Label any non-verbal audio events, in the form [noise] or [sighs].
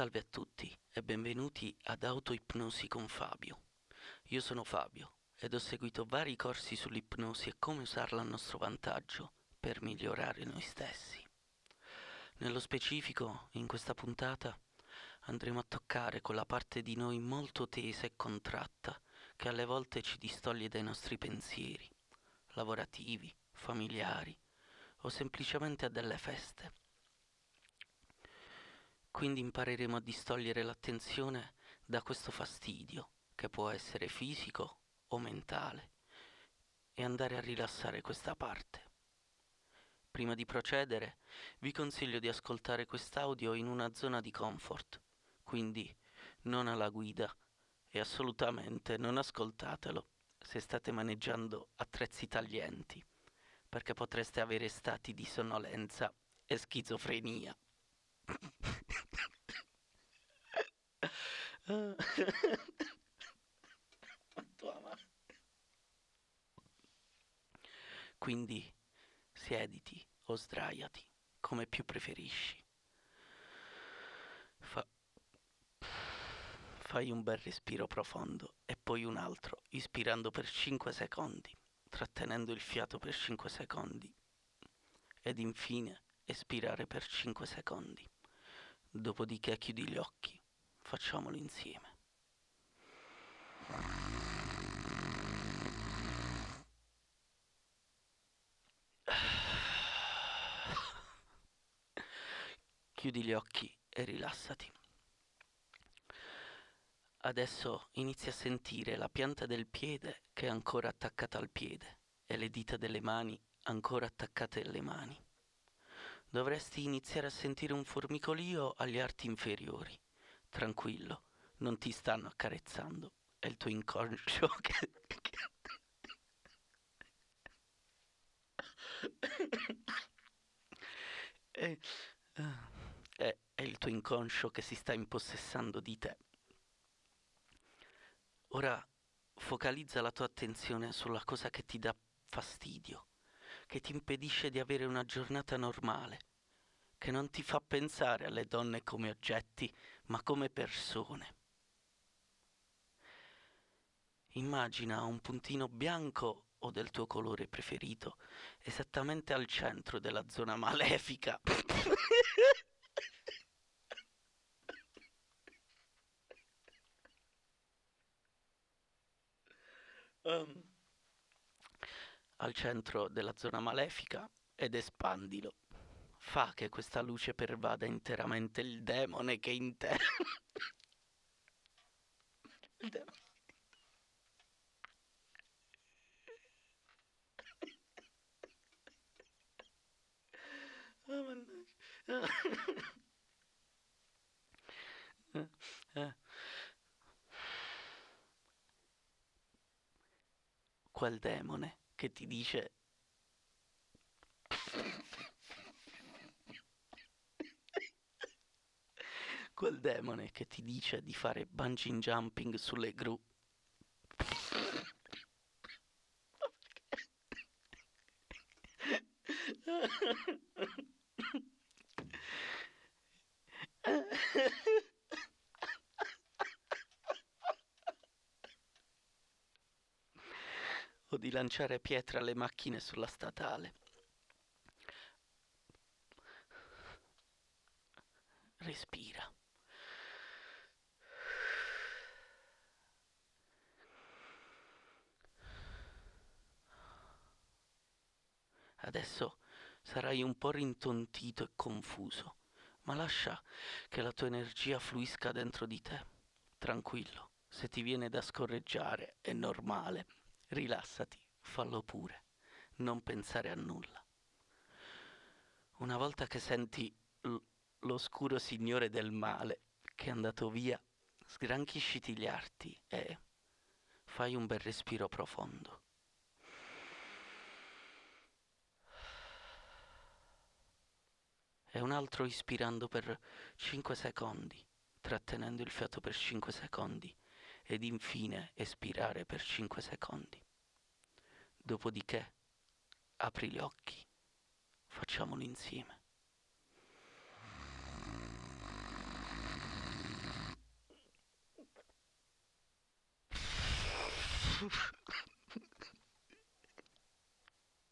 Salve a tutti e benvenuti ad Autoipnosi con Fabio. Io sono Fabio ed ho seguito vari corsi sull'ipnosi e come usarla a nostro vantaggio per migliorare noi stessi. Nello specifico, in questa puntata, andremo a toccare quella parte di noi molto tesa e contratta che alle volte ci distoglie dai nostri pensieri, lavorativi, familiari o semplicemente a delle feste. Quindi impareremo a distogliere l'attenzione da questo fastidio, che può essere fisico o mentale, e andare a rilassare questa parte. Prima di procedere, vi consiglio di ascoltare quest'audio in una zona di comfort, quindi non alla guida e assolutamente non ascoltatelo se state maneggiando attrezzi taglienti, perché potreste avere stati di sonnolenza e schizofrenia. [laughs] Quindi siediti o sdraiati, come più preferisci. Fa... Fai un bel respiro profondo e poi un altro, ispirando per 5 secondi, trattenendo il fiato per 5 secondi ed infine espirare per 5 secondi. Dopodiché chiudi gli occhi. Facciamolo insieme. [sighs] Chiudi gli occhi e rilassati. Adesso inizi a sentire la pianta del piede che è ancora attaccata al piede e le dita delle mani ancora attaccate alle mani. Dovresti iniziare a sentire un formicolio agli arti inferiori. Tranquillo, non ti stanno accarezzando, è il tuo inconscio [laughs] che... è, [coughs] è, è il tuo inconscio che si sta impossessando di te. Ora focalizza la tua attenzione sulla cosa che ti dà fastidio, che ti impedisce di avere una giornata normale, che non ti fa pensare alle donne come oggetti, ma come persone. Immagina un puntino bianco o del tuo colore preferito esattamente al centro della zona malefica. um, al centro della zona malefica ed espandilo. Fa che questa luce pervada interamente il demone che in te. [laughs] il demone. Oh, mannaggia. Eh, eh. Quel demone che ti dice quel demone che ti dice di fare bungee jumping sulle gru o di lanciare pietre alle macchine sulla statale. Respira. Adesso sarai un po' rintontito e confuso, ma lascia che la tua energia fluisca dentro di te. Tranquillo, se ti viene da scorreggiare è normale. Rilassati, fallo pure, non pensare a nulla. Una volta che senti l- l'oscuro signore del male che è andato via, sgranchisciti gli arti e fai un bel respiro profondo. e un altro ispirando per 5 secondi, trattenendo il fiato per 5 secondi ed infine espirare per 5 secondi. Dopodiché apri gli occhi, facciamolo insieme. Oof.